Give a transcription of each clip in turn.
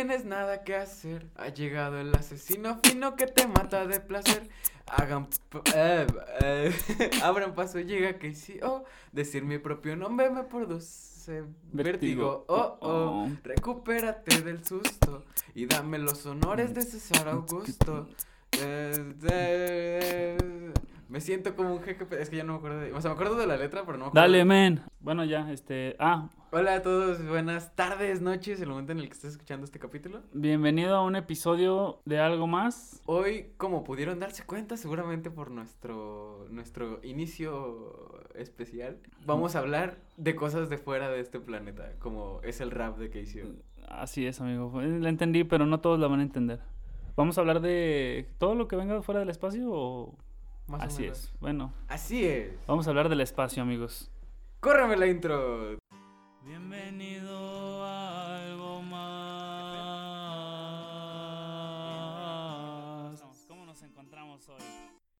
tienes nada que hacer. Ha llegado el asesino fino que te mata de placer. Hagan. eh, eh, abran paso, llega que sí. Oh, decir mi propio nombre me produce vértigo. Oh, oh. Recupérate del susto y dame los honores de César Augusto. Eh, me siento como un jeque. Es que ya no me acuerdo de. O sea, me acuerdo de la letra, pero no me acuerdo. Dale, men. Bueno, ya, este. Ah, Hola a todos, buenas tardes, noches, el momento en el que estés escuchando este capítulo. bienvenido a un episodio de algo más. Hoy, como pudieron darse cuenta, seguramente por nuestro, nuestro inicio especial, vamos a hablar de cosas de fuera de este planeta, como es el rap de Casey. Así es, amigo. La entendí, pero no todos la van a entender. Vamos a hablar de todo lo que venga fuera del espacio o. Más o Así menos. es. Bueno, Así es. vamos a hablar del espacio, amigos. Córreme la intro. Bienvenido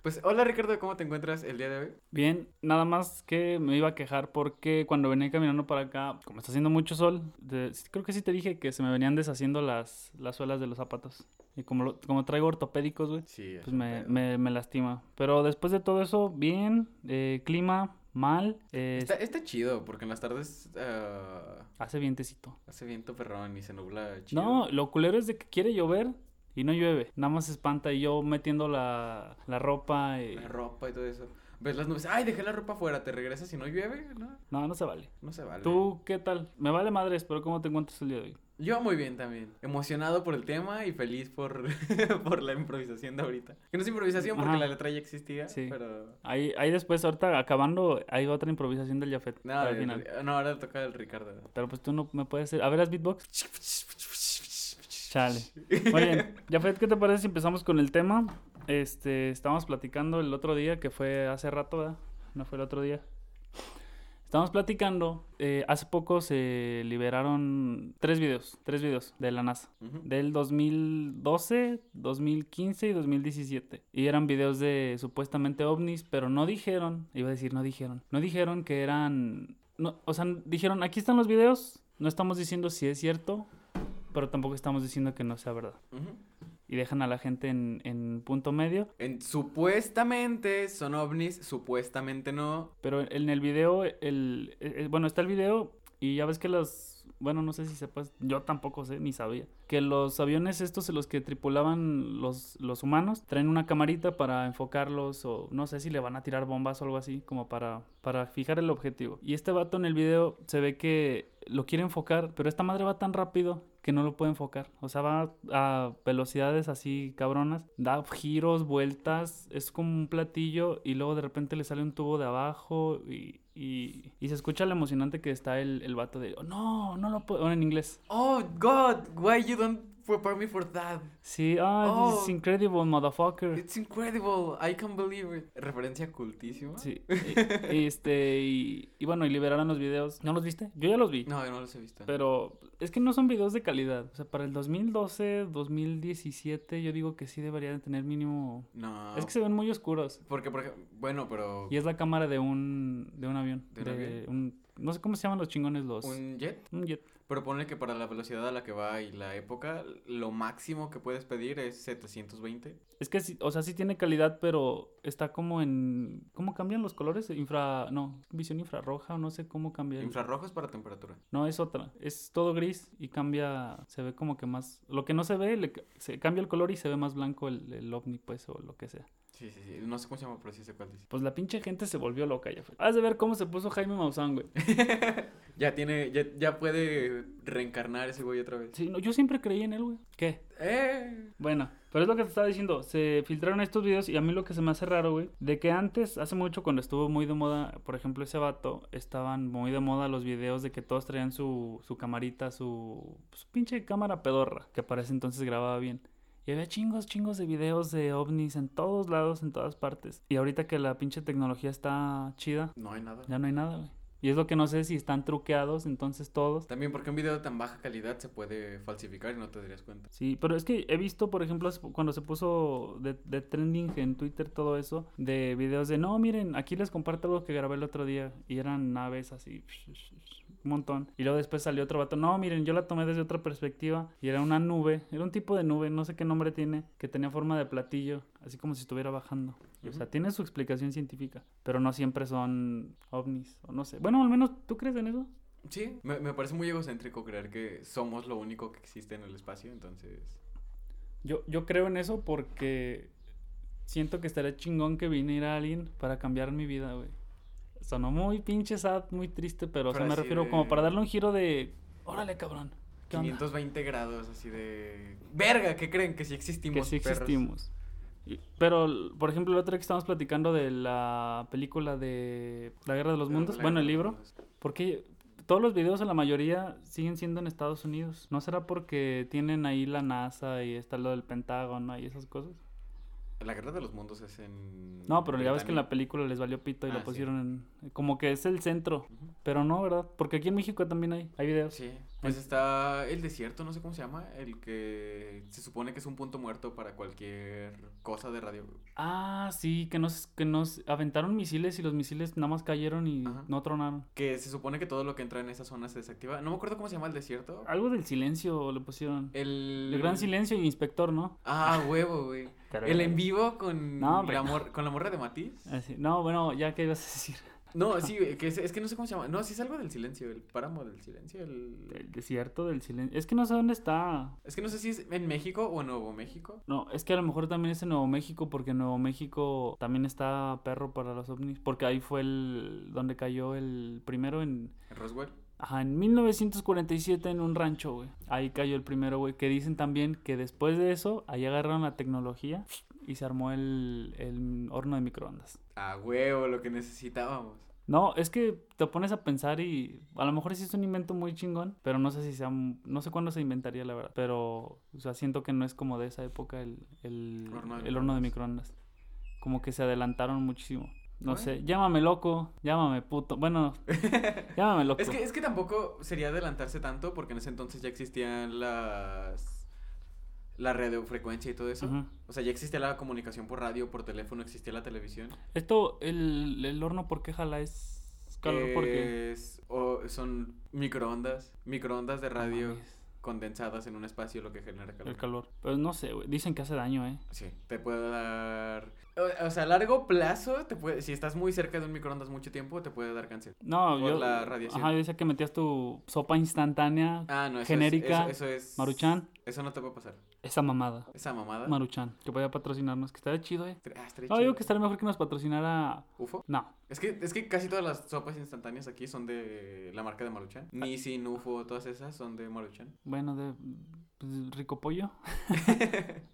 Pues hola Ricardo, ¿cómo te encuentras el día de hoy? Bien, nada más que me iba a quejar porque cuando venía caminando para acá, como está haciendo mucho sol, de- creo que sí te dije que se me venían deshaciendo las, las suelas de los zapatos. Y como, lo- como traigo ortopédicos, güey, Sí, pues me, me, me lastima. Pero después de todo eso, bien, eh, clima, mal, eh, Está, está chido, porque en las tardes ah, hace vientecito. hace viento perrón y se nubla chido. No, lo culero es de que quiere llover y no llueve. Nada más se espanta y yo metiendo la, la ropa. Y... La ropa y todo eso. Ves las nubes, ay, dejé la ropa afuera, te regresas y no llueve, ¿no? No, no se vale. No se vale. ¿Tú qué tal? Me vale madres, pero ¿cómo te encuentras el día de hoy? Yo muy bien también. Emocionado por el tema y feliz por, por la improvisación de ahorita. Que no es improvisación porque Ajá. la letra ya existía, Sí. pero... Ahí, ahí después, ahorita acabando, hay otra improvisación del Jafet No, al el- final. no, ahora toca el Ricardo. Pero pues tú no me puedes hacer. A ver, las beatbox. Chale. Muy bien. Jafet, ¿qué te parece si empezamos con el tema? Este, estábamos platicando el otro día, que fue hace rato, ¿verdad? No fue el otro día. Estábamos platicando. eh, hace poco se liberaron tres videos, tres videos de la NASA. Ujú. Del 2012, 2015 y 2017. Y eran videos de supuestamente ovnis, pero no dijeron, iba a decir no dijeron, no dijeron que eran, no, o sea, dijeron aquí están los videos, no estamos diciendo si es cierto, pero tampoco estamos diciendo que no sea verdad. Ujú. Y dejan a la gente en, en punto medio. En, supuestamente son ovnis, supuestamente no. Pero en el video, el, eh, bueno, está el video y ya ves que los, bueno, no sé si sepas, yo tampoco sé, ni sabía, que los aviones estos en los que tripulaban los, los humanos traen una camarita para enfocarlos o no sé si le van a tirar bombas o algo así, como para, para fijar el objetivo. Y este vato en el video se ve que lo quiere enfocar, pero esta madre va tan rápido que no lo puede enfocar. O sea, va a velocidades así cabronas, da giros, vueltas, es como un platillo y luego de repente le sale un tubo de abajo y, y, se escucha lo emocionante que está el, el vato de, "Oh, no, no lo puedo, en inglés. Oh, God, why you don't prepare me for that? Sí, ah, this Oh. is incredible, motherfucker. It's incredible, I can't believe it. Referencia cultísima. Sí, y, este, y, y bueno, y liberaron los videos. ¿No los viste? Yo ya los vi. No, yo no los he visto. Pero es que no son videos de calidad. O sea, para el 2012, 2017, yo digo que sí debería de tener mínimo... No. Es que se ven muy oscuros. Porque, por ejemplo, bueno, pero... Y es la cámara de un, de un avión. ¿De un de avión? un- no sé cómo se llaman los chingones los... ¿Un jet? un jet. Pero ponle que para la velocidad a la que va y la época, lo máximo que puedes pedir es 720. Es que, sí, o sea, sí tiene calidad, pero está como en... ¿Cómo cambian los colores? Infra... No, visión infrarroja o no sé cómo cambia. el- Infrarrojo es para temperatura. No, es otra. Es todo gris y cambia... Se ve como que más... Lo que no se ve, le se cambia el color y se ve más blanco el, el ovni, pues, o lo que sea. Sí, sí, sí. No sé cómo se llama, pero sí sé cuál dice. Pues la pinche gente se volvió loca ya. fue. Has de ver cómo se puso Jaime Maussan, güey. ya tiene, ya, ya puede reencarnar ese güey otra vez. Sí, no, yo siempre creí en él, güey. ¿Qué? ¡Eh! Bueno, pero es lo que te estaba diciendo. Se filtraron estos videos y a mí lo que se me hace raro, güey, de que antes, hace mucho cuando estuvo muy de moda, por ejemplo, ese vato, estaban muy de moda los videos de que todos traían su, su camarita, su, su pinche cámara pedorra, que para ese entonces grababa bien. Y había chingos, chingos de videos de ovnis en todos lados, en todas partes. Y ahorita que la pinche tecnología está chida, No hay nada. ya no hay nada, güey. Y es lo que no sé si están truqueados, entonces todos. También porque un video de tan baja calidad se puede falsificar y no te darías cuenta. Sí, pero es que he visto, por ejemplo, cuando se puso de, de trending en Twitter todo eso, de videos de, no, miren, aquí les comparto algo que grabé el otro día, y eran naves así, montón. Y luego después salió otro vato, no, miren, yo la tomé desde otra perspectiva y era una nube, era un tipo de nube, no sé qué nombre tiene, que tenía forma de platillo, así como si estuviera bajando. O sea, tiene su explicación científica, pero no siempre son ovnis, o no sé. Bueno, al menos, ¿tú crees en eso? Sí, me, me parece muy egocéntrico creer que somos lo único que existe en el espacio, entonces... Yo, yo creo en eso porque siento que estaría chingón que viniera alguien para cambiar mi vida, güey. Sonó muy pinche sad, muy triste, pero, o sea, Pero me refiero de- como para darle un giro de... Órale, cabrón. ¿qué onda?". 520 grados, así de... Verga, ¿qué creen? Que sí existimos, que sí existimos. Pero, por ejemplo, el otro día que estábamos platicando de la película de La Guerra de los Mundos, La bueno, el libro, porque todos los videos, o la mayoría, siguen siendo en Estados Unidos. ¿No será porque tienen ahí la NASA y está lo del Pentágono y esas cosas? La guerra de los mundos es en... No, pero ya ves que en la película les valió pito y Ah, lo sí. pusieron en... Como que es el centro, pero no, ¿verdad? Porque aquí en México también hay, hay videos. Sí, pues está el desierto, no sé cómo se llama, el que se supone que es un punto muerto para cualquier cosa de radio. Ah, sí, que nos, que nos aventaron misiles y los misiles nada más cayeron y Ajá. no tronaron. Que se supone que todo lo que entra en esa zona se desactiva. No me acuerdo cómo se llama el desierto. Algo del silencio le pusieron. El... El gran silencio y inspector, ¿no? Ah, huevo, güey. El en vivo con, No, la, mor- con la morra de Matiz. Así, No, bueno, ya que ibas a decir. No, sí, que es, es que no sé cómo se llama. No, sí es algo del silencio, el páramo del silencio. El... El desierto del silencio. Es que no sé dónde está. Es que no sé si es en México o en Nuevo México. No, es que a lo mejor también es en Nuevo México porque en Nuevo México también está perro para los ovnis. Porque ahí fue el donde cayó el primero en... En Roswell. Ajá, en 1947 en un rancho, güey. Ahí cayó el primero, güey. Que dicen también que después de eso, ahí agarraron la tecnología y se armó el, el horno de microondas. Ah, huevo, lo que necesitábamos. No, es que te pones a pensar y a lo mejor sí es un invento muy chingón, pero no sé si sea, no sé cuándo se inventaría la verdad, pero o sea, siento que no es como de esa época el, el, Horno de el horno de microondas. microondas. Como que se adelantaron muchísimo. No Bueno. sé, llámame loco, llámame puto, bueno, llámame loco. Es que, es que tampoco sería adelantarse tanto porque en ese entonces ya existían las... La radiofrecuencia y todo eso. O sea, ya existía la comunicación por radio, por teléfono, existía la televisión. Esto, el, el horno, ¿por qué jala? Es calor porque... Es- o son microondas, microondas de radio condensadas en un espacio, lo que genera calor. el calor. Pero no sé, dicen que hace daño, ¿eh? Sí, te puede dar... O, o sea, a largo plazo, te puede, si estás muy cerca de un microondas mucho tiempo, te puede dar cáncer. No, Por yo... la radiación. Ajá, yo decía que metías tu sopa instantánea, Ah, no, eso Genérica, es... Eso, eso es... Maruchan. Eso no te puede pasar. Esa mamada. Esa mamada. Maruchan, que vaya a patrocinarnos, que estaría chido, eh. Ah, estaría No, chido. digo que estaría mejor que nos patrocinara. ¿UFO? No, Es que, es que casi todas las sopas instantáneas aquí son de la marca de Maruchan. Ah. Nissin, UFO, todas esas son de Maruchan. bueno, de pues, rico pollo.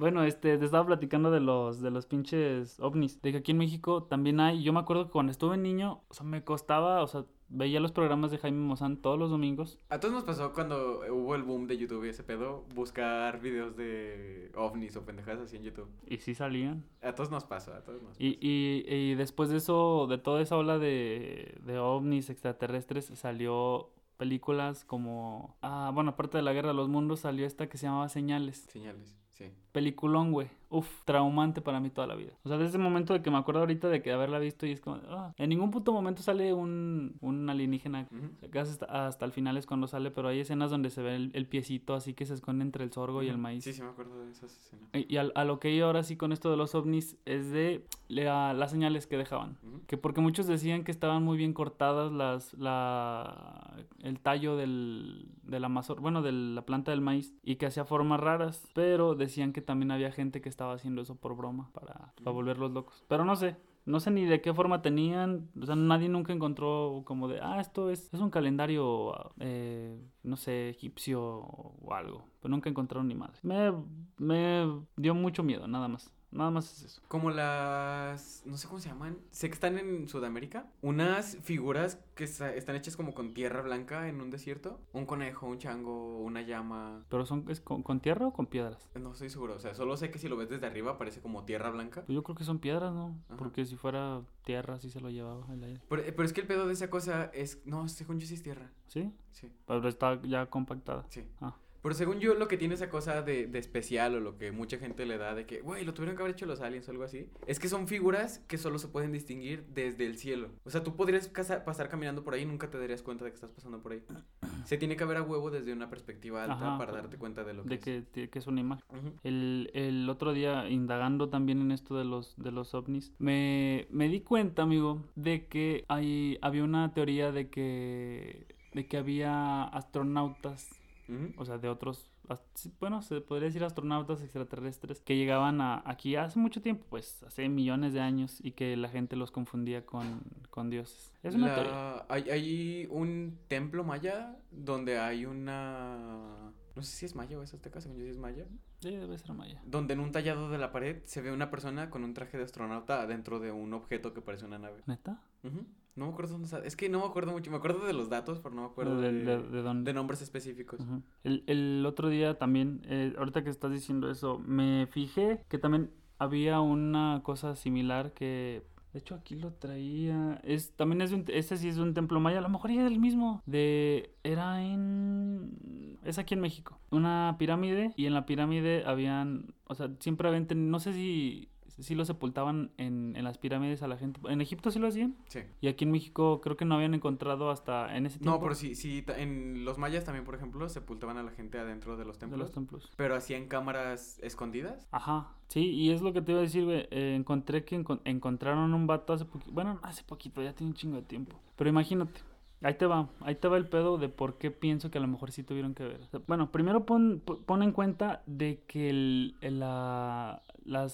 bueno, este, te estaba platicando de los, de los pinches ovnis. De que aquí en México también hay. Yo me acuerdo que cuando estuve niño, o sea, me costaba, o sea, veía los programas de Jaime Maussan todos los domingos. A todos nos pasó cuando hubo el boom de YouTube y ese pedo, buscar videos de ovnis o pendejadas así en YouTube. Y sí salían. A todos nos pasa, a todos nos pasa. Y, y, y después de eso, de toda esa ola de, de ovnis extraterrestres, salió películas como... Ah, bueno, aparte de la Guerra de los Mundos, salió esta que se llamaba Señales. Señales, sí. Peliculón, güey. Uf, traumante para mí toda la vida. O sea, desde ese momento de que me acuerdo ahorita de que haberla visto y es como... ah, en ningún puto momento sale un, un alienígena. Casi hasta, hasta el final es cuando sale, pero hay escenas donde se ve el, el piecito así que se esconde entre el sorgo y el maíz. Sí, sí, me acuerdo de esas escenas. Y y a, lo que iba ahora sí con esto de los ovnis es de la- las señales que dejaban. Que porque muchos decían que estaban muy bien cortadas las la el tallo del de la mazor- bueno, de la planta del maíz y que hacía formas raras, pero decían que también había gente que estaba haciendo eso por broma para, para volverlos locos. Pero no sé, no sé ni de qué forma tenían, o sea, nadie nunca encontró como de, ah, esto es, es un calendario, eh, no sé, egipcio o algo, pero nunca encontraron ni madre. Me, me dio mucho miedo, nada más, nada más es eso. Como las. No sé cómo se llaman. Sé que están en Sudamérica. Unas figuras que están hechas como con tierra blanca en un desierto. Un conejo, un chango, una llama. Pero son es con, con tierra o con piedras. No estoy seguro. O sea, solo sé que si lo ves desde arriba parece como tierra blanca. Pues yo creo que son piedras, ¿no? Ajá. Porque si fuera tierra, sí se lo llevaba el aire. Pero, pero es que el pedo de esa cosa es. No, según yo sí es tierra. ¿Sí? Sí, Pero está ya compactada. sí. Ah. Pero según yo, lo que tiene esa cosa de, de especial o lo que mucha gente le da de que, güey, lo tuvieron que haber hecho los aliens o algo así, es que son figuras que solo se pueden distinguir desde el cielo. O sea, tú podrías pasar caminando por ahí y nunca te darías cuenta de que estás pasando por ahí. Se tiene que ver a huevo desde una perspectiva alta Ajá, para darte cuenta de lo que De es. que, ti- que es una imagen. El, el otro día, indagando también en esto de los, de los ovnis, me, me di cuenta, amigo, de que hay, había una teoría de que, de que había astronautas, O sea, de otros, bueno, se podría decir astronautas extraterrestres, que llegaban a, aquí hace mucho tiempo, pues hace millones de años, y que la gente los confundía con, con dioses. Es una La- teoría. Hay, hay un templo maya donde hay una... No sé si es maya o es azteca, según yo sí es maya. Sí, debe ser maya. Donde en un tallado de la pared se ve una persona con un traje de astronauta adentro de un objeto que parece una nave. ¿Neta? Ujú. No me acuerdo dónde está. Es que no me acuerdo mucho. Me acuerdo de los datos, pero no me acuerdo de, de, de- de dónde? de nombres específicos. El, el otro día también, eh, ahorita que estás diciendo eso, me fijé que también había una cosa similar que... De hecho, aquí lo traía. Es, también es de un, este sí es de un templo maya. A lo mejor es el mismo. De. Era en. Es aquí en México. Una pirámide. Y en la pirámide habían. O sea, siempre habían. No sé si. Si lo sepultaban en, en las pirámides a la gente. En Egipto sí lo hacían. Sí. Y aquí en México creo que no habían encontrado hasta en ese tiempo. No, pero sí, sí. En los mayas también, por ejemplo, sepultaban a la gente adentro de los De templos. los templos. Pero hacían cámaras escondidas. Ajá, sí, y es lo que te iba a decir, güey. eh, encontré que encon- encontraron un vato hace poquito. Bueno, hace poquito, ya tiene un chingo de tiempo. Pero imagínate, ahí te va, ahí te va el pedo de por qué pienso que a lo mejor sí tuvieron que ver. Bueno, primero pon, pon- pon en cuenta de que el- la, las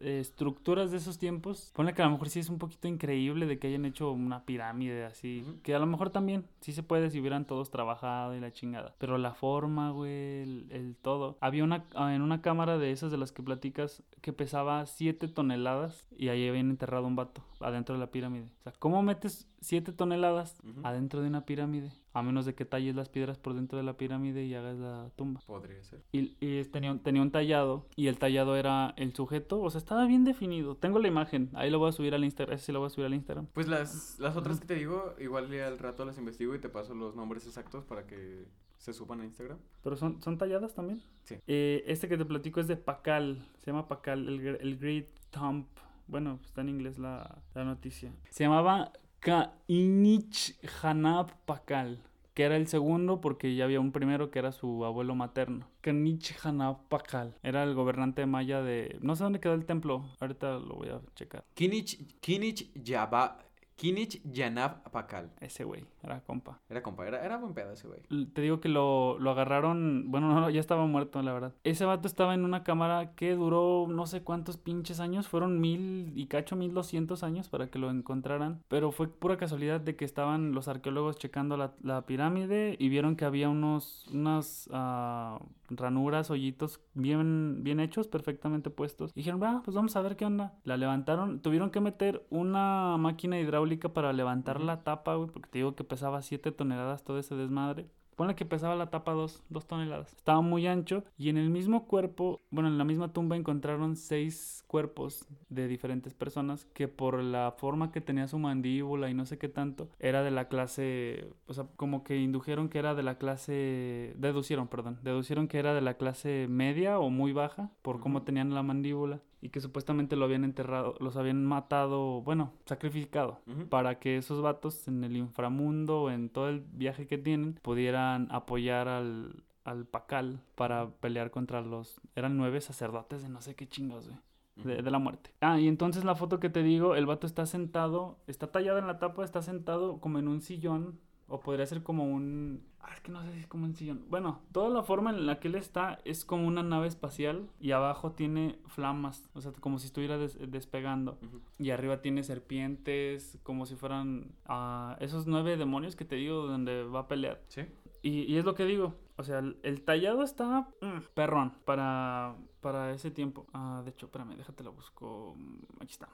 eh, estructuras de esos tiempos, ponle que a lo mejor sí es un poquito increíble de que hayan hecho una pirámide así. Que a lo mejor también sí se puede si hubieran todos trabajado y la chingada. Pero la forma, güey, el, el todo. Había una, ah, en una cámara de esas de las que platicas que pesaba 7 toneladas y ahí habían enterrado un vato adentro de la pirámide. O sea, ¿cómo metes 7 toneladas adentro de una pirámide? A menos de que talles las piedras por dentro de la pirámide y hagas la tumba. Podría ser. Y, y tenía, un- tenía un tallado y el tallado era el sujeto, o sea, estaba bien definido. Tengo la imagen, ahí lo voy a subir al Instagram, ese sí lo voy a subir al Instagram. Pues las, las otras que te digo, igual al rato las investigo y te paso los nombres exactos para que se suban a Instagram. Pero son, son talladas también. Sí. Eh, este que te platico es de Pacal, se llama Pacal, el, el Great Thump. Bueno, está en inglés la, la noticia. Se llamaba Kainich Hanab Pakal, que era el segundo porque ya había un primero que era su abuelo materno. Kainich Hanab Pakal, era el gobernante maya de... No sé dónde quedó el templo, ahorita lo voy a checar. Kinich, Kinich Yaba, Kinich Yanab Pakal. Ese güey, era compa. Era compa, era, era buen pedo ese güey. Te digo que lo, lo agarraron, bueno, no, ya estaba muerto, la verdad. Ese vato estaba en una cámara que duró no sé cuántos pinches años, fueron mil y cacho, mil doscientos años para que lo encontraran. Pero fue pura casualidad de que estaban los arqueólogos checando la, la pirámide y vieron que había unos, unas ah, ranuras, hoyitos bien, bien hechos, perfectamente puestos. Y dijeron, va, pues vamos a ver qué onda. La levantaron, tuvieron que meter una máquina hidráulica para levantar la tapa, güey, porque te digo que pesaba 7 toneladas todo ese desmadre. Ponle que pesaba la tapa 2 toneladas. Estaba muy ancho y en el mismo cuerpo, bueno, en la misma tumba encontraron seis cuerpos de diferentes personas que por la forma que tenía su mandíbula y no sé qué tanto, era de la clase, o sea, como que indujeron que era de la clase, deducieron, perdón, deducieron que era de la clase media o muy baja por cómo tenían la mandíbula y que supuestamente lo habían enterrado, los habían matado, bueno, sacrificado para que esos vatos en el inframundo, en todo el viaje que tienen, pudieran apoyar al, al Pacal para pelear contra los... Eran nueve sacerdotes de no sé qué chingos, güey. De, de la muerte. Ah, y entonces la foto que te digo, el vato está sentado, está tallado en la tapa, está sentado como en un sillón, o podría ser como un... Ah, es que no sé si es como un sillón. Bueno, toda la forma en la que él está es como una nave espacial y abajo tiene flamas, o sea, como si estuviera des- despegando. Y arriba tiene serpientes, como si fueran ah, esos nueve demonios que te digo donde va a pelear. Sí. Y, y es lo que digo, o sea, el, el tallado está mm, perrón para, para ese tiempo. Ah, de hecho, espérame, déjate lo busco. Aquí está.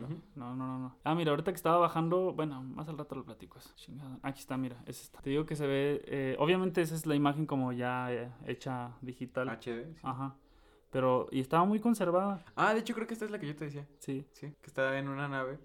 No, no, no, no. Ah, mira, ahorita que estaba bajando, bueno, más al rato lo platico eso. Chingada. Aquí está, mira, es esta. Te digo que se ve, eh, obviamente esa es la imagen como ya eh, hecha digital. HD. sí. Ajá. Pero, y estaba muy conservada, Ah, de hecho creo que esta es la que yo te decía. sí. Sí. Que está en una nave.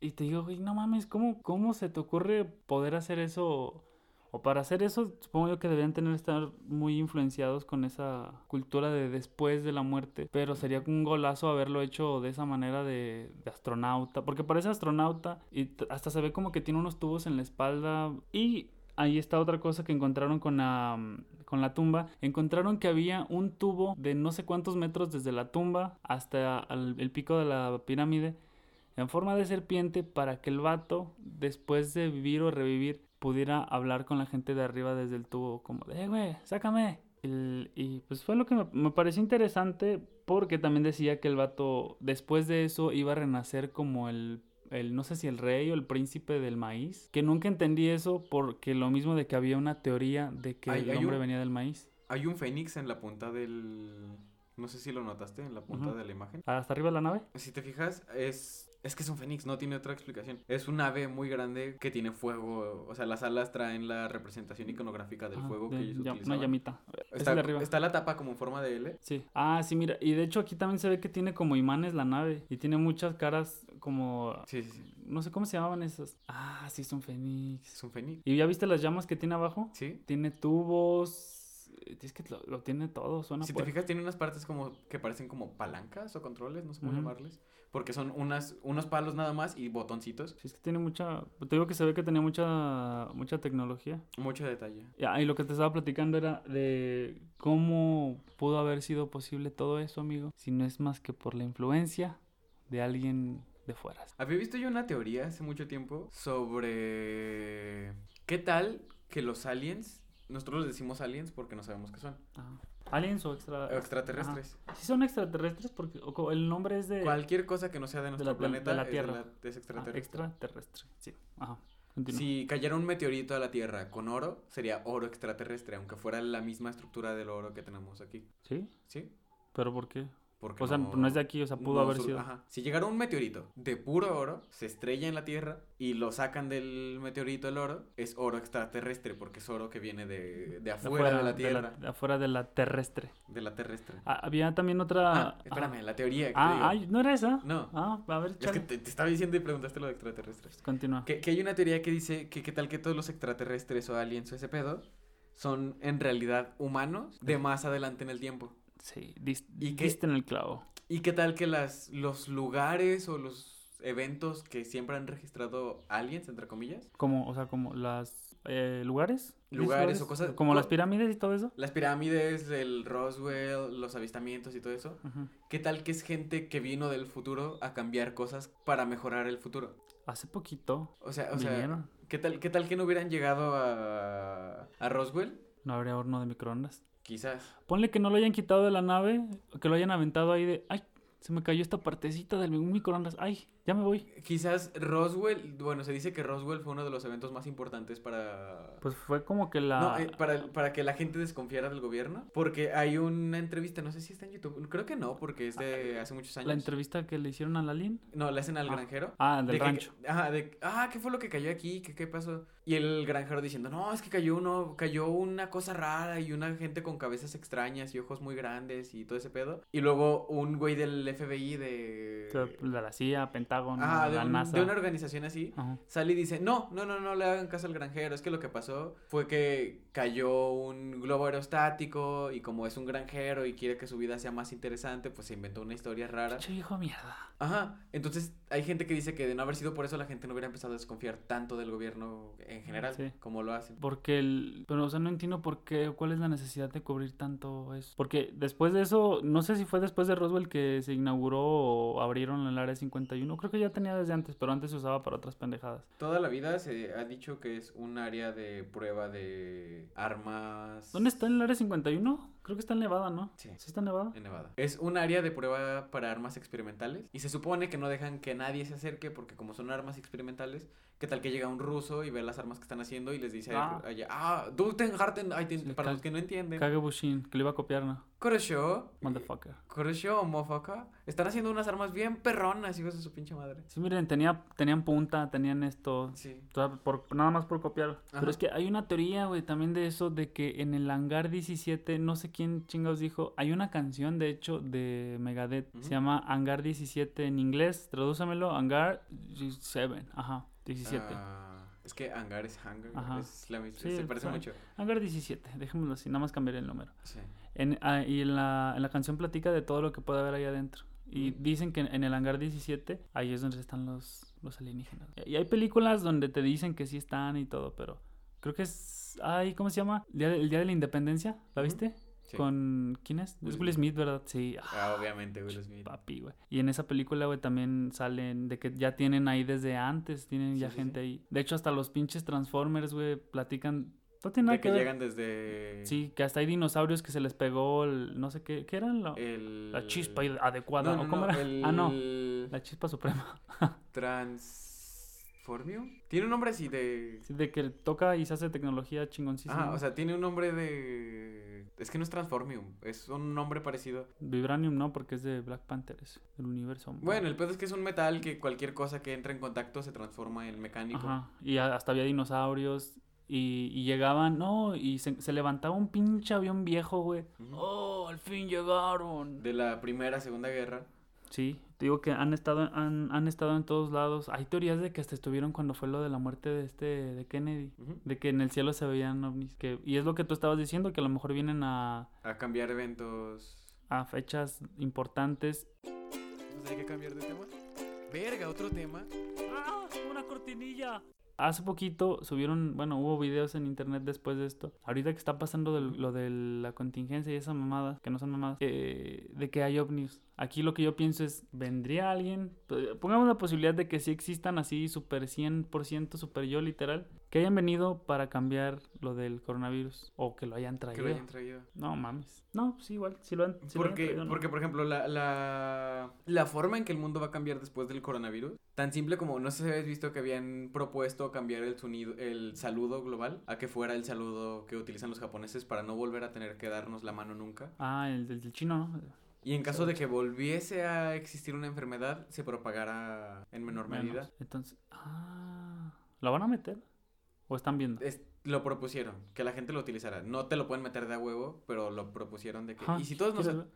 Y te digo, güey, no mames, ¿cómo, ¿cómo se te ocurre poder hacer eso? O para hacer eso, supongo yo que deberían tener estar muy influenciados con esa cultura de después de la muerte. Pero sería un golazo haberlo hecho de esa manera de, astronauta. Porque parece astronauta y hasta se ve como que tiene unos tubos en la espalda. Y ahí está otra cosa que encontraron con la, con la tumba. Encontraron que había un tubo de no sé cuántos metros desde la tumba hasta al- el pico de la pirámide en forma de serpiente para que el vato, después de vivir o revivir, pudiera hablar con la gente de arriba desde el tubo, como de, eh, güey, sácame. El- y pues fue lo que me, me pareció interesante porque también decía que el vato, después de eso, iba a renacer como el, el, no sé si el rey o el príncipe del maíz. Que nunca entendí eso porque lo mismo de que había una teoría de que Hay- el hombre un- venía del maíz. Hay un fénix en la punta del... No sé si lo notaste en la punta de la imagen. ¿Hasta arriba de la nave? Si te fijas, es... Es que es un fénix, no tiene otra explicación. Es un ave muy grande que tiene fuego. O sea, las alas traen la representación iconográfica del Ajá, fuego que ellos ya- utilizaban. Una llamita. Está, está la tapa como en forma de L. Sí. Ah, sí, mira. Y de hecho aquí también se ve que tiene como imanes la nave. Y tiene muchas caras como... Sí, sí, sí. No sé cómo se llamaban esas. Ah, sí, son fénix. Es un fénix. ¿Y ya viste las llamas que tiene abajo? Sí. Tiene tubos. Es que lo, lo tiene todo, suena Si te fijas, tiene unas partes como que parecen como palancas o controles, no sé cómo llamarles. Porque son unas, unos palos nada más y botoncitos. Sí, es que tiene mucha... Te digo que se ve que tenía mucha, mucha tecnología. Mucho detalle. Ya, y lo que te estaba platicando era de cómo pudo haber sido posible todo eso, amigo. Si no es más que por la influencia de alguien de fuera. Había visto yo una teoría hace mucho tiempo sobre qué tal que los aliens, nosotros les decimos aliens porque no sabemos qué son, Ajá. ¿Aliens o extra... extraterrestres. Ajá. Sí son extraterrestres porque el nombre es de... Cualquier cosa que no sea de nuestro la- de la- de planeta la es, de Tierra. la- es Ah, extraterrestre. extraterrestre. Sí. Ajá. Continúa. Si cayera un meteorito a la Tierra con oro, sería oro extraterrestre, aunque fuera la misma estructura del oro que tenemos aquí. ¿Sí? ¿Sí? ¿Pero por qué? Porque O sea, no, es de aquí, o sea, pudo no haber sido... ajá. Si llegara un meteorito de puro oro, se estrella en la Tierra y lo sacan del meteorito el oro, es oro extraterrestre porque es oro que viene de, de afuera de la Tierra, de afuera de la terrestre. de la terrestre. Ah, había también otra... Ah, espérame, la teoría que Ah, ¿no era esa? No. Ah, a ver, Es que te, te estaba diciendo y preguntaste lo de extraterrestres. Continúa. Que, que hay una teoría que dice que qué tal que todos los extraterrestres o aliens o ese pedo son en realidad humanos de más adelante en el tiempo. Sí, ¿Y qué- diste en el clavo. ¿Y qué tal que las, los lugares o los eventos que siempre han registrado aliens, entre comillas? Como, o sea, como las eh, lugares. ¿Dices Lugares o cosas- Como co- las pirámides y todo eso. Las pirámides, el Roswell, los avistamientos y todo eso. ¿Qué tal que es gente que vino del futuro a cambiar cosas para mejorar el futuro? Hace poquito O sea, o sea. ¿qué, tal, ¿qué tal que no hubieran llegado a, a Roswell? No habría horno de microondas. Quizás. Ponle que no lo hayan quitado de la nave, que lo hayan aventado ahí de, ay, se me cayó esta partecita del microondas, ay, ya me voy. Quizás Roswell, bueno, se dice que Roswell fue uno de los eventos más importantes para... Pues fue como que la... No, eh, para, para que la gente desconfiara del gobierno. Porque hay una entrevista, no sé si está en YouTube. Creo que no, porque es de hace muchos años. la entrevista que le hicieron al alien. No, la hacen al Ah. granjero. Ah, del De que- rancho. ajá, de, ah, ¿qué fue lo que cayó aquí? ¿Qué, qué pasó? Y el granjero diciendo, no, es que cayó uno, cayó una cosa rara y una gente con cabezas extrañas y ojos muy grandes y todo ese pedo. Y luego un güey del FBI de... Sea, De la CIA, Pentágono, Ajá, de, la un- NASA. de una organización así. Ajá. Sale y dice, no, no, no, no le hagan caso al granjero, es que lo que pasó fue que cayó un globo aerostático y como es un granjero y quiere que su vida sea más interesante, pues se inventó una historia rara. Pinche viejo mierda. Ajá, entonces hay gente que dice que de no haber sido por eso la gente no hubiera empezado a desconfiar tanto del gobierno en general, Sí. como lo hacen. Porque el... Pero, o sea, no entiendo por qué, cuál es la necesidad de cubrir tanto eso. Porque después de eso, no sé si fue después de Roswell que se inauguró o abrieron el área 51. Creo que ya tenía desde antes, pero antes se usaba para otras pendejadas. Toda la vida se ha dicho que es un área de prueba de armas. ¿Dónde está el área 51? Creo que está en Nevada, ¿no? Sí. ¿Sí está en Nevada? En Nevada. Es un área de prueba para armas experimentales y se supone que no dejan que nadie se acerque porque como son armas experimentales, ¿qué tal que llega un ruso y ve las armas que están haciendo y les dice Ah. allá, ah, du ten harten, para los que no entienden, Kagebushin, que lo iba a copiar, ¿no? Korosho, Motherfucker. Korosho, motherfucker, están haciendo unas armas bien perronas, hijos de su pinche madre. Sí, miren, tenía, tenían punta, tenían esto. Sí. por, nada más por copiar. Ajá. Pero es que hay una teoría, güey, también de eso, de que en el hangar 17, no sé quién chingados dijo, hay una canción, de hecho, de Megadeth, Ujú. se llama Hangar 17 en inglés, tradúcemelo, Hangar 7, ajá, 17. Ah, Es que hangar es hangar. Ajá. Es la misma. Sí, se parece mucho. Hangar 17, dejémoslo así, nada más cambiar el número. Sí. En, ah, y en la, en la canción platica de todo lo que puede haber ahí adentro. Y dicen que en, el hangar 17, ahí es donde están los, los alienígenas. Y hay películas donde te dicen que sí están y todo, pero creo que es... Ay, ¿cómo se llama? El día de, el día de la independencia, ¿la viste? Sí. Con... ¿Quién es? Will Es Will Smith, ¿verdad? Sí. Ah, Ah, obviamente, Will Smith. papi, güey. Y en esa película, güey, también salen de que ya tienen ahí desde antes, tienen Sí, ya sí, gente ahí. De hecho, hasta los pinches Transformers, güey, platican... No tiene nada De que, que ver. llegan desde. Sí, que hasta hay dinosaurios que se les pegó el, no sé qué, ¿qué eran? Lo- El... La chispa adecuada, No, no, ¿o cómo era? el- Ah, no, la chispa suprema. Transformium. Tiene un nombre así de. Sí, de que toca y se hace tecnología chingoncísima. Ah, o sea, tiene un nombre de. Es que no es Transformium, es un nombre parecido. Vibranium no, porque es de Black Panther, es del universo. Bueno, el pedo es que es un metal que cualquier cosa que entra en contacto se transforma en mecánico. Ajá, y hasta había dinosaurios y, y llegaban, no, y se, se levantaba un pinche avión viejo, güey. Oh, al fin llegaron. De la primera, segunda guerra. Sí, te digo que han estado, han, han estado en todos lados. Hay teorías de que hasta estuvieron cuando fue lo de la muerte de este, de Kennedy. De que en el cielo se veían ovnis. Que, y es lo que tú estabas diciendo, que a lo mejor vienen a, A cambiar eventos. a fechas importantes. Entonces hay que cambiar de tema. Verga, otro tema. ¡Ah! ¡Una cortinilla! Hace poquito subieron, bueno, hubo videos en internet después de esto. Ahorita que está pasando del- lo de la contingencia y esa mamada, que no son mamadas, eh, de que hay ovnis. Aquí lo que yo pienso es, ¿vendría alguien? P- Pongamos la posibilidad de que sí existan así super 100%, super yo literal, que hayan venido para cambiar lo del coronavirus o que lo hayan Que traído. lo hayan traído. No mames. No, sí, igual, sí lo han, sí lo hayan Porque, traído, ¿no? porque, por ejemplo, la, la, la forma en que el mundo va a cambiar después del coronavirus, tan simple como, no sé si habéis visto que habían propuesto cambiar el sonido, el saludo global a que fuera el saludo que utilizan los japoneses para no volver a tener que darnos la mano nunca. Ah, el del chino, ¿no? Y en caso de que volviese a existir una enfermedad, se propagara en menor Menos. medida. Entonces, ah, ¿la van a meter? ¿O están viendo? Es- lo propusieron, que la gente lo utilizara. No te lo pueden meter de a huevo, pero lo propusieron de que... Ajá, ¿Y si todos nos...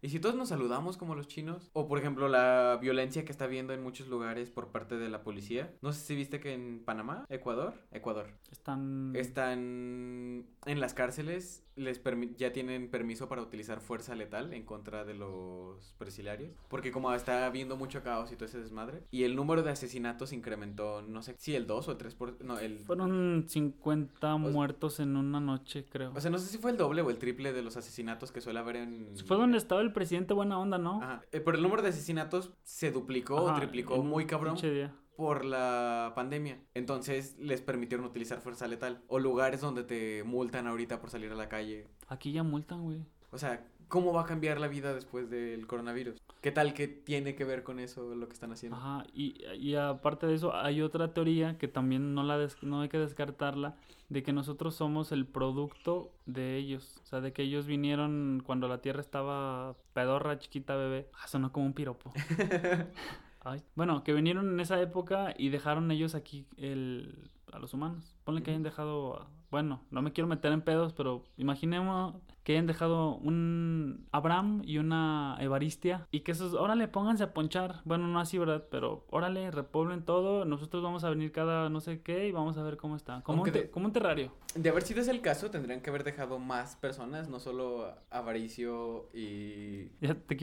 ¿Y si todos nos saludamos como los chinos? O por ejemplo la violencia que está habiendo en muchos lugares por parte de la policía. No sé si viste que en Panamá, Ecuador, Ecuador, Están... están en las cárceles, les ya tienen permiso para utilizar fuerza letal en contra de los presidiarios. Porque como está habiendo mucho caos y todo ese desmadre. Y el número de asesinatos incrementó, no sé si el 2 o el 3 por... No, el... Fueron 50 sea- muertos en una noche, creo. O sea, no sé si fue el doble o el triple de los asesinatos que suele haber en... Fue donde estaba el presidente buena onda, ¿no? Ajá. Eh, pero el número de asesinatos se duplicó o triplicó muy cabrón día. por la pandemia. Entonces les permitieron utilizar fuerza letal. O lugares donde te multan ahorita por salir a la calle. Aquí ya multan, güey. O sea, ¿cómo va a cambiar la vida después del coronavirus? ¿Qué tal que tiene que ver con eso lo que están haciendo? Ajá, y, y aparte de eso, hay otra teoría que también no, la des- no hay que descartarla, de que nosotros somos el producto de ellos. O sea, de que ellos vinieron cuando la Tierra estaba pedorra, chiquita, bebé. Ah, sonó como un piropo. Ay. Bueno, que vinieron en esa época y dejaron ellos aquí el, a los humanos. Ponle que hayan dejado, bueno, no me quiero meter en pedos, pero imaginemos que hayan dejado un Abraham y una Evaristia y que esos, órale, pónganse a ponchar. Bueno, no así, ¿verdad? Pero órale, repoblen todo. Nosotros vamos a venir cada no sé qué y vamos a ver cómo está. Como, un, Aunque te- de- como un terrario. De haber sido ese el caso, tendrían que haber dejado más personas, no solo Avaricio y... Ya te.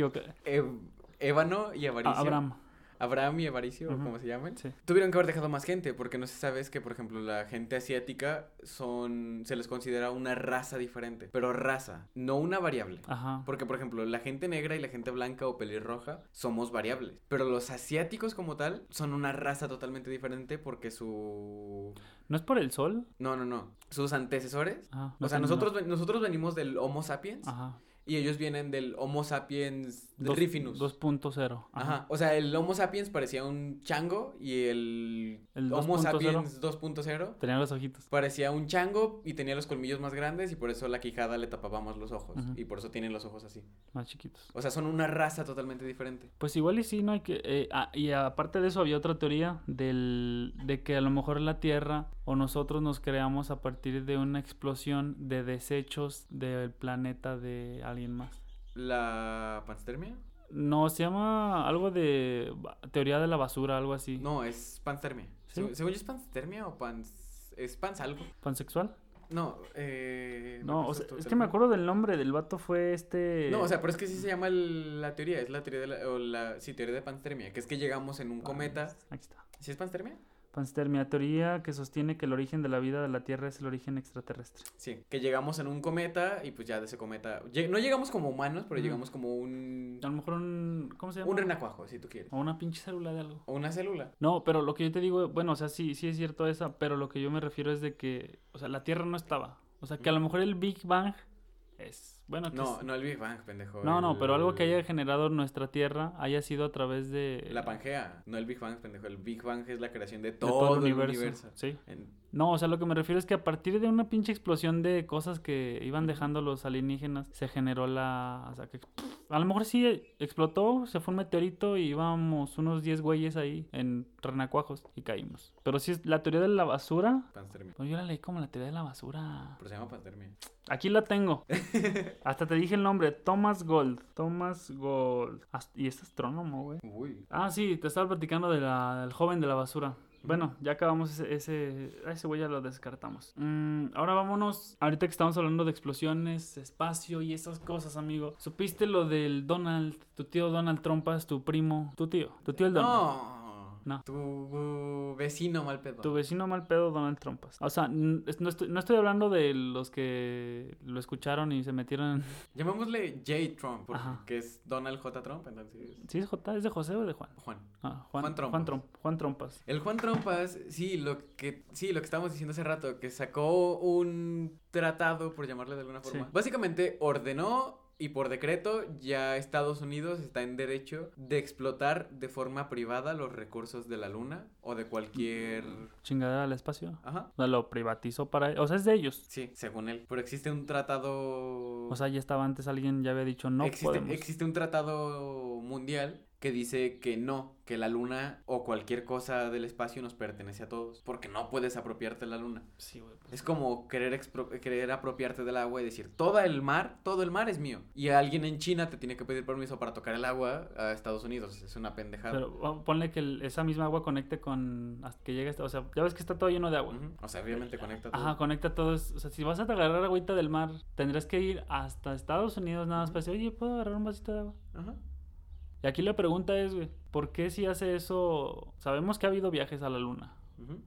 Ev- Ébano y Avaricio. A- Abraham. Abraham y Avaricio, o Ujú. como se llaman. Sí. Tuvieron que haber dejado más gente, porque no se sabes que, por ejemplo, la gente asiática son, se les considera una raza diferente, pero raza, no una variable. Ajá. Porque, por ejemplo, la gente negra y la gente blanca o pelirroja somos variables. Pero los asiáticos como tal son una raza totalmente diferente porque su... ¿No es por el sol? No, no, no. Sus antecesores. Ajá. O sea, nosotros, nosotros venimos del Homo sapiens Ajá. Y ellos vienen del Homo sapiens Dos- rifinus. 2.0. Ajá. O sea, el Homo sapiens parecía un chango y el, El Homo 2.0. sapiens 2.0 Tenía los ojitos. parecía un chango y tenía los colmillos más grandes y por eso la quijada le tapábamos los ojos y por eso tienen los ojos así. Más chiquitos. O sea, son una raza totalmente diferente. Pues igual y sí, no hay que... eh, ah, y aparte de eso había otra teoría del, de que a lo mejor la Tierra o nosotros nos creamos a partir de una explosión de desechos del planeta de alguien más. ¿La panspermia? No, se llama algo de teoría de la basura, algo así. No, es panspermia. ¿Sí? Seg- Según yo es panspermia o pans... ¿Es pans algo? ¿Pansexual? No, eh... ¿me No, o sea, es que me acuerdo del nombre del vato fue este... No, o sea, pero es que sí se llama el- la teoría, es la teoría de la, o la, sí, teoría de panspermia, que es que llegamos en un cometa. Aquí está. ¿Sí es panspermia? Panspermia, teoría que sostiene que el origen de la vida de la Tierra es el origen extraterrestre. Sí, que llegamos en un cometa y pues ya de ese cometa, no llegamos como humanos, pero llegamos como un, A lo mejor un... ¿Cómo se llama? un renacuajo, si tú quieres, O una pinche célula de algo. o una célula. No, pero lo que yo te digo, bueno, o sea, sí, sí es cierto esa, pero lo que yo me refiero es de que, o sea, la Tierra no estaba. O sea, que a lo mejor el Big Bang es... Bueno, No, es- no el Big Bang, pendejo. no, no, pero algo que haya generado nuestra Tierra haya sido a través de... La Pangea, no el Big Bang, pendejo. El Big Bang es la creación de de todo, el universo. Sí. En- No, o sea, lo que me refiero es que a partir de una pinche explosión de cosas que iban dejando los alienígenas, se generó la... O sea, que a lo mejor sí explotó, se fue un meteorito y íbamos unos 10 güeyes ahí en renacuajos y caímos. Pero sí es la teoría de la basura... panspermia. Pues yo la leí como la teoría de la basura. Pero se llama panspermia. Aquí la tengo. Hasta te dije el nombre, Thomas Gold. Thomas Gold. Y es astrónomo, güey. Uy. Ah, sí, te estaba platicando de la- del joven de la basura. Bueno, ya acabamos ese, ese, güey ya lo descartamos. Mm, ahora vámonos, ahorita que estamos hablando de explosiones, espacio y esas cosas, amigo. ¿Supiste lo del Donald, tu tío Donald Trumpas, tu primo, tu tío, tu tío el Donald? No. No. Tu vecino mal pedo. Tu vecino mal pedo Donald Trumpas. O sea, no estoy, no estoy hablando de los que lo escucharon y se metieron en... Llamémosle J. Trump, porque Ajá. es Donald J. Trump, entonces. ¿Sí es J? ¿Es de José o de Juan? Juan. Ah, Juan, Juan Trompas. Juan, Tromp- Juan Trompas. El Juan Trompas, sí, lo que sí, lo que estábamos diciendo hace rato, que sacó un tratado, por llamarle de alguna forma. Sí. Básicamente ordenó y por decreto ya Estados Unidos está en derecho de explotar de forma privada los recursos de la luna o de cualquier Chingadera al espacio. Ajá. O sea, lo privatizó para... O sea, es de ellos. Sí, según él. Pero existe un tratado O sea, ya estaba antes alguien ya había dicho no existe, podemos. existe un tratado mundial que dice que no, que la luna o cualquier cosa del espacio nos pertenece a todos, porque no puedes apropiarte de la luna. Sí, pues, Es como querer, querer apropiarte del agua y decir, todo el mar, todo el mar es mío. Y alguien en China te tiene que pedir permiso para tocar el agua a Estados Unidos. Es una pendejada. Pero ponle que el- esa misma agua conecte con... Hasta que llegue hasta... O sea, ya ves que está todo lleno de agua. O sea, obviamente conecta todo. Ajá, conecta todo. O sea, si vas a agarrar agüita del mar, tendrás que ir hasta Estados Unidos nada más para decir, oye, ¿puedo agarrar un vasito de agua? Ajá. Y aquí la pregunta es, güey, ¿por qué si hace eso? Sabemos que ha habido viajes a la luna.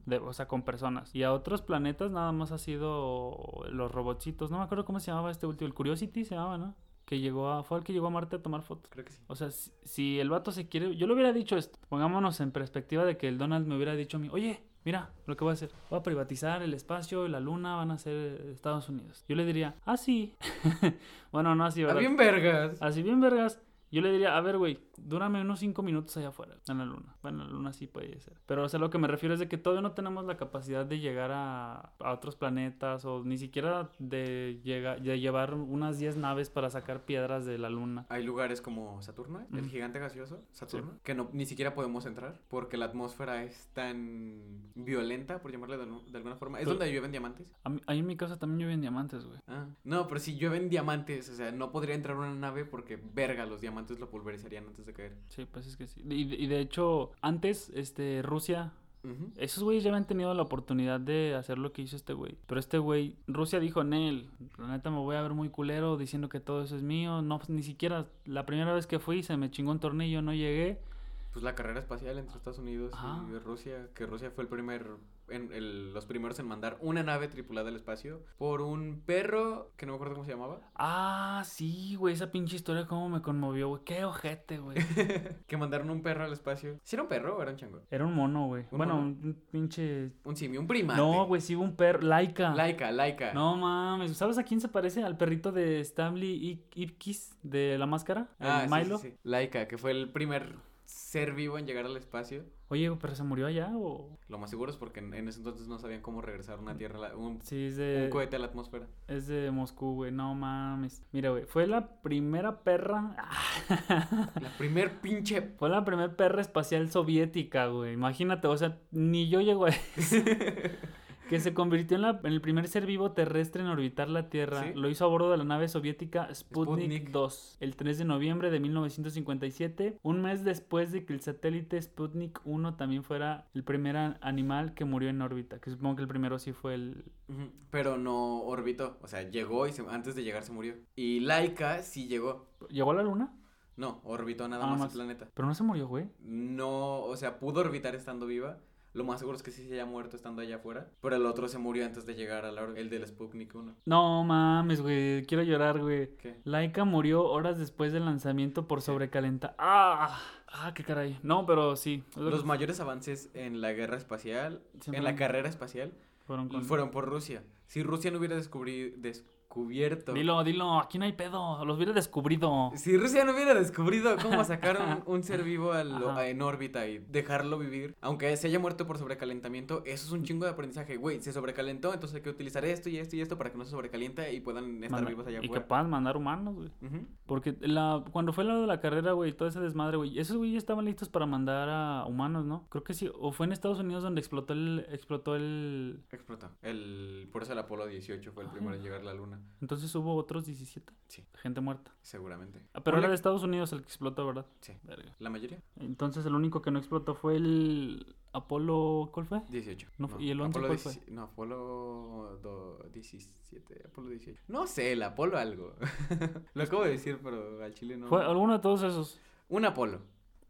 De, o sea, con personas. Y a otros planetas nada más ha sido los robotcitos. No me acuerdo cómo se llamaba este último. El Curiosity se llamaba, ¿no? Que llegó a... Fue el que llegó a Marte a tomar fotos. Creo que sí. O sea, si, si el vato se quiere... Yo le hubiera dicho esto. Pongámonos en perspectiva de que el Donald me hubiera dicho a mí, oye, mira lo que voy a hacer. Voy a privatizar el espacio y la luna van a ser Estados Unidos. Yo le diría, ah, sí. bueno, no así, ¿verdad? bien vergas. Así bien, vergas. Yo le diría, a ver, güey, dúrame unos cinco minutos allá afuera, en la luna. Bueno, en la luna sí puede ser. Pero, o sea, lo que me refiero es de que todavía no tenemos la capacidad de llegar a, a otros planetas o ni siquiera de, llegar, de llevar unas 10 naves para sacar piedras de la luna. Hay lugares como Saturno, el gigante gaseoso, Saturno, que no, ni siquiera podemos entrar porque la atmósfera es tan violenta, por llamarle de, de alguna forma. Es Pero- donde llueven diamantes. Mí- ahí en mi casa también llueven diamantes, güey. Ah, no, pero si llueven diamantes, o sea, no podría entrar una nave porque, verga, los diamantes lo pulverizarían antes de caer. Sí, pues es que sí. Y, de- y de hecho, antes, este, Rusia Ujú. Esos güeyes ya habían tenido la oportunidad de hacer lo que hizo este güey. Pero este güey, Rusia dijo, Nel, la neta me voy a ver muy culero diciendo que todo eso es mío. No, pues, ni siquiera la primera vez que fui se me chingó un tornillo, no llegué. Pues la carrera espacial entre Estados Unidos Ajá. y Rusia, que Rusia fue el primer, en, el- los primeros en mandar una nave tripulada al espacio por un perro que no me acuerdo cómo se llamaba, Ah, sí, güey, esa pinche historia cómo me conmovió, güey. Qué ojete, güey. que mandaron un perro al espacio. ¿Sí era un perro o era un chango? Era un mono, güey. ¿Un Bueno, mono? un pinche... Un simio, un primate. No, güey, sí, un perro. Laika. Laika, Laika. No mames, ¿sabes a quién se parece? Al perrito de Stanley Ip- Ipkiss de la máscara, el Ah, sí, sí, Milo. sí. Laika, que fue el primer ser vivo en llegar al espacio. Oye, pero se murió allá o Lo más seguro es porque en, en ese entonces no sabían cómo regresar una tierra, a la- un, sí es un de cohete a la atmósfera. es de Moscú, güey. No mames. Mira, güey, fue la primera perra La primer pinche... fue la primera perra espacial soviética, güey. Imagínate, o sea, ni yo llego a que se convirtió en, la- en el primer ser vivo terrestre en orbitar la Tierra. Sí. Lo hizo a bordo de la nave soviética Sputnik, Sputnik. 2 el 3 de noviembre de 1957, un mes después de que el satélite Sputnik 1 también fuera el primer animal que murió en órbita, que supongo que el primero sí fue el... Pero no orbitó, o sea, llegó y se- antes de llegar se murió. Y Laika sí llegó. ¿Llegó a la luna? No, orbitó nada más, más. el planeta. Pero no se murió, güey. No, o sea, pudo orbitar estando viva. Lo más seguro es que sí se haya muerto estando allá afuera. Pero el otro se murió antes de llegar a la or- el del Sputnik 1. No mames, güey. Quiero llorar, güey. ¿Qué? Laika murió horas después del lanzamiento por sobrecalenta. ¡Ah! ¡Ah, qué caray! No, pero sí. Los que mayores avances en la guerra espacial, Siempre en la carrera espacial, fueron con... fueron por Rusia. Si Rusia no hubiera descubri- descubierto... Dilo, dilo. Aquí no hay pedo. Los hubiera descubrido. Si Rusia no hubiera descubrido cómo sacar un, un ser vivo al- en órbita y dejarlo vivir, aunque se haya muerto por sobrecalentamiento, eso es un chingo de aprendizaje. Güey, se sobrecalentó, entonces hay que utilizar esto y esto y esto para que no se sobrecaliente y puedan estar Manda- vivos allá y que afuera. puedan mandar humanos, güey. Porque la, cuando fue lo de la carrera, güey, todo ese desmadre, güey, esos güey estaban listos para mandar a humanos, ¿no? Creo que sí. O fue en Estados Unidos donde explotó el, explotó el... Explotó. El, por eso el Apolo 18 fue el primero en llegar a la luna. Entonces hubo otros 17. Sí. Gente muerta. Seguramente. Ah, Pero era de Estados Unidos el que explotó, ¿verdad? Sí. Verga. ¿La mayoría? Entonces el único que no explotó fue el Apolo... ¿Cuál fue? 18. No, ¿y el 11 Apolo cuál fue? 17 No, Apolo do- 17. Apolo 18. No sé, el Apolo algo. Lo acabo de decir, pero al chile no. Fue alguno de todos esos. Un Apolo.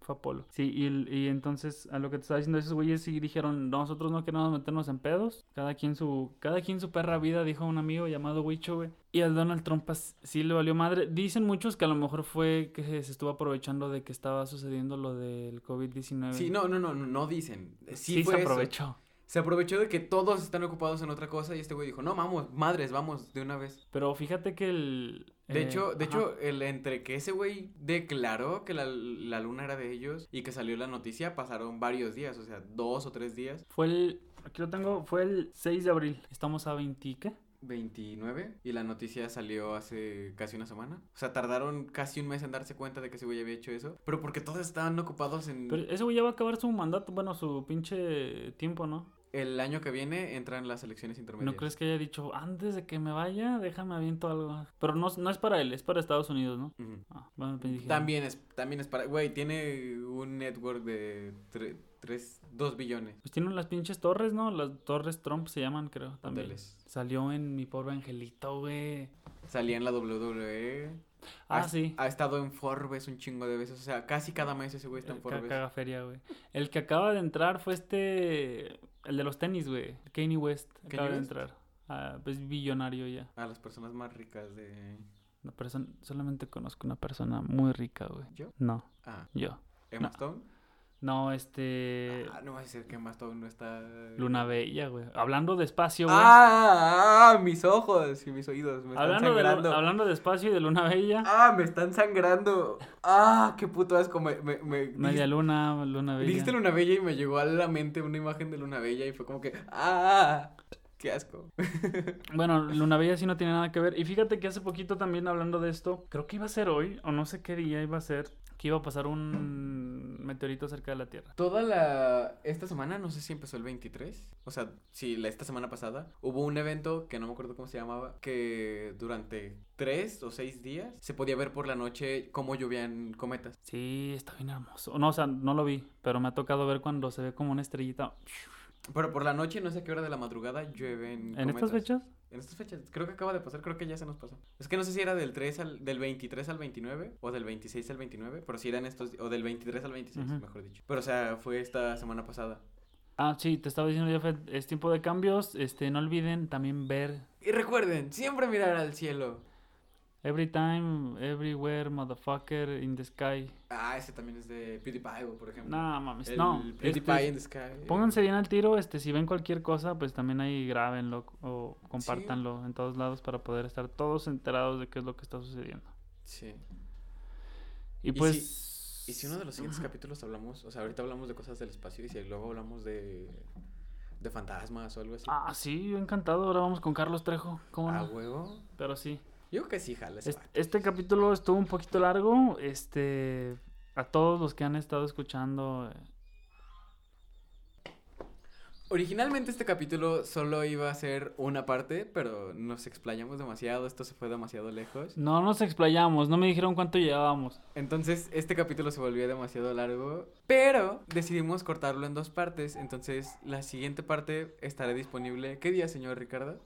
Fue Apolo. Sí, y, entonces a lo que te estaba diciendo, esos güeyes sí dijeron, nosotros no queremos meternos en pedos. Cada quien su, cada quien su perra vida, dijo un amigo llamado Wicho, güey. Y al Donald Trump sí le valió madre. Dicen muchos que a lo mejor fue que se estuvo aprovechando de que estaba sucediendo lo del COVID-19. Sí, no, no, no, no, no dicen. Sí, Sí, fue se eso. aprovechó. Se aprovechó de que todos están ocupados en otra cosa y este güey dijo, no, vamos, madres, vamos, de una vez. Pero fíjate que el... De eh, hecho, de ajá. hecho, el entre que ese güey declaró que la, la luna era de ellos y que salió la noticia, pasaron varios días, o sea, dos o tres días. Fue el... Aquí lo tengo, fue el 6 de abril. Estamos a 20, ¿qué? 29 y la noticia salió hace casi una semana. O sea, tardaron casi un mes en darse cuenta de que ese güey había hecho eso. Pero porque todos estaban ocupados en... Pero ese güey ya va a acabar su mandato, bueno, su pinche tiempo, ¿no? El año que viene entran las elecciones intermedias. ¿No crees que haya dicho, antes de que me vaya, déjame aviento algo? Pero no, no es para él, es para Estados Unidos, ¿no? Ah, bueno, pues También es, también es para... Güey, tiene un network de 3, 2 billones. Pues tienen las pinches torres, ¿no? Las torres Trump se llaman, creo, también. Hoteles. Salió en Mi Pobre Angelito, güey. Salía en la WWE. Ah, ha, sí. Ha estado en Forbes un chingo de veces. O sea, casi cada mes ese güey está en El ca- Forbes. cagaferia, güey. El que acaba de entrar fue este... El de los tenis, güey. Kanye West. ¿Kanye Acaba de entrar. Ah, pues billonario ya. A las personas más ricas de... Una persona... Solamente conozco una persona muy rica, güey. ¿Yo? No, Ah, yo. Emma No. Stone. No, este... Ah, no va a ser que Emma Stone no está... Luna Bella, güey. Hablando despacio, güey. Ah, ah, mis ojos y mis oídos me están hablando, de, sangrando. Hablando despacio y de Luna Bella. Ah, me están sangrando. Ah, qué puto asco. Me, me, me- Media Luna, Luna Bella. Dijiste Luna Bella y me llegó a la mente una imagen de Luna Bella y fue como que, ah, qué asco. Bueno, Luna Bella sí no tiene nada que ver. Y fíjate que hace poquito también hablando de esto, creo que iba a ser hoy, o no sé qué día iba a ser, que iba a pasar un meteorito cerca de la Tierra. Toda la, esta semana, no sé si empezó el 23, o sea, sí, la, esta semana pasada, hubo un evento que no me acuerdo cómo se llamaba, que durante tres o seis días se podía ver por la noche cómo llovían cometas. Sí, está bien hermoso. No, o sea, no lo vi, pero me ha tocado ver cuando se ve como una estrellita. Pero por la noche, no sé a qué hora de la madrugada, llueven ¿En estas cometas. fechas? En estas fechas, creo que acaba de pasar, creo que ya se nos pasó. Es que no sé si era del 3 al, del 23 al 29 o del 26 al 29, pero si eran estos, o del 23 al 26, Ujú. mejor dicho. Pero o sea, fue esta semana pasada. Ah, sí, te estaba diciendo, Jafet, es tiempo de cambios. Este, no olviden también ver Y recuerden, siempre mirar al cielo. Every Time, Everywhere, Motherfucker, In the Sky. Ah, ese también es de PewDiePie, por ejemplo. No, mames, El no. PewDiePie este, in the Sky. Pónganse bien al tiro, este, si ven cualquier cosa, pues también ahí grábenlo o compártanlo en todos lados para poder estar todos enterados de qué es lo que está sucediendo. Sí. Y Y pues... Y si uno de los siguientes capítulos hablamos, o sea, ahorita hablamos de cosas del espacio y si luego hablamos de, de fantasmas o algo así. Ah, sí, yo encantado. Ahora vamos con Carlos Trejo. ¿Cómo ¿A no? huevo? Pero sí. Yo que sí, jala Este, este capítulo estuvo un poquito largo. Este... A todos los que han estado escuchando... eh, Originalmente este capítulo solo iba a ser una parte, pero nos explayamos demasiado, esto se fue demasiado lejos. No nos explayamos, no me dijeron cuánto llevábamos. Entonces este capítulo se volvió demasiado largo, pero decidimos cortarlo en dos partes, entonces la siguiente parte estará disponible. ¿Qué día, señor Ricardo?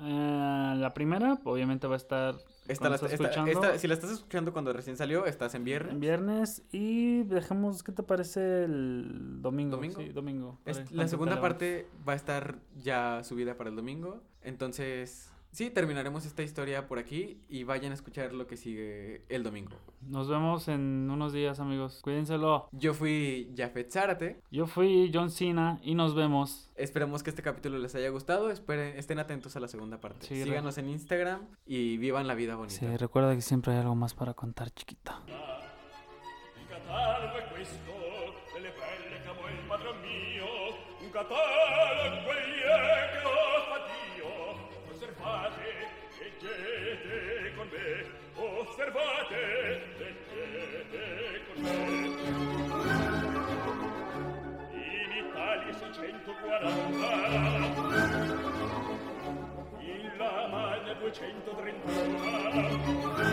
Eh, la primera, obviamente, va a estar. Esta la- estás esta- escuchando, esta- si la estás escuchando cuando recién salió, estás en viernes. en viernes. Y dejemos, ¿qué te parece el domingo? ¿Domingo? Sí, domingo. Es- la segunda parte va a estar ya subida para el domingo. Entonces, sí, terminaremos esta historia por aquí y vayan a escuchar lo que sigue el domingo. Nos vemos en unos días, amigos. Cuídenselo. Yo fui Jafet Zárate. Yo fui John Cena y nos vemos. Esperamos que este capítulo les haya gustado. Esperen, estén atentos a la segunda parte. Sí, Síganos en Instagram y vivan la vida bonita. Sí, recuerda que siempre hay algo más para contar, chiquita. duecentotrentuna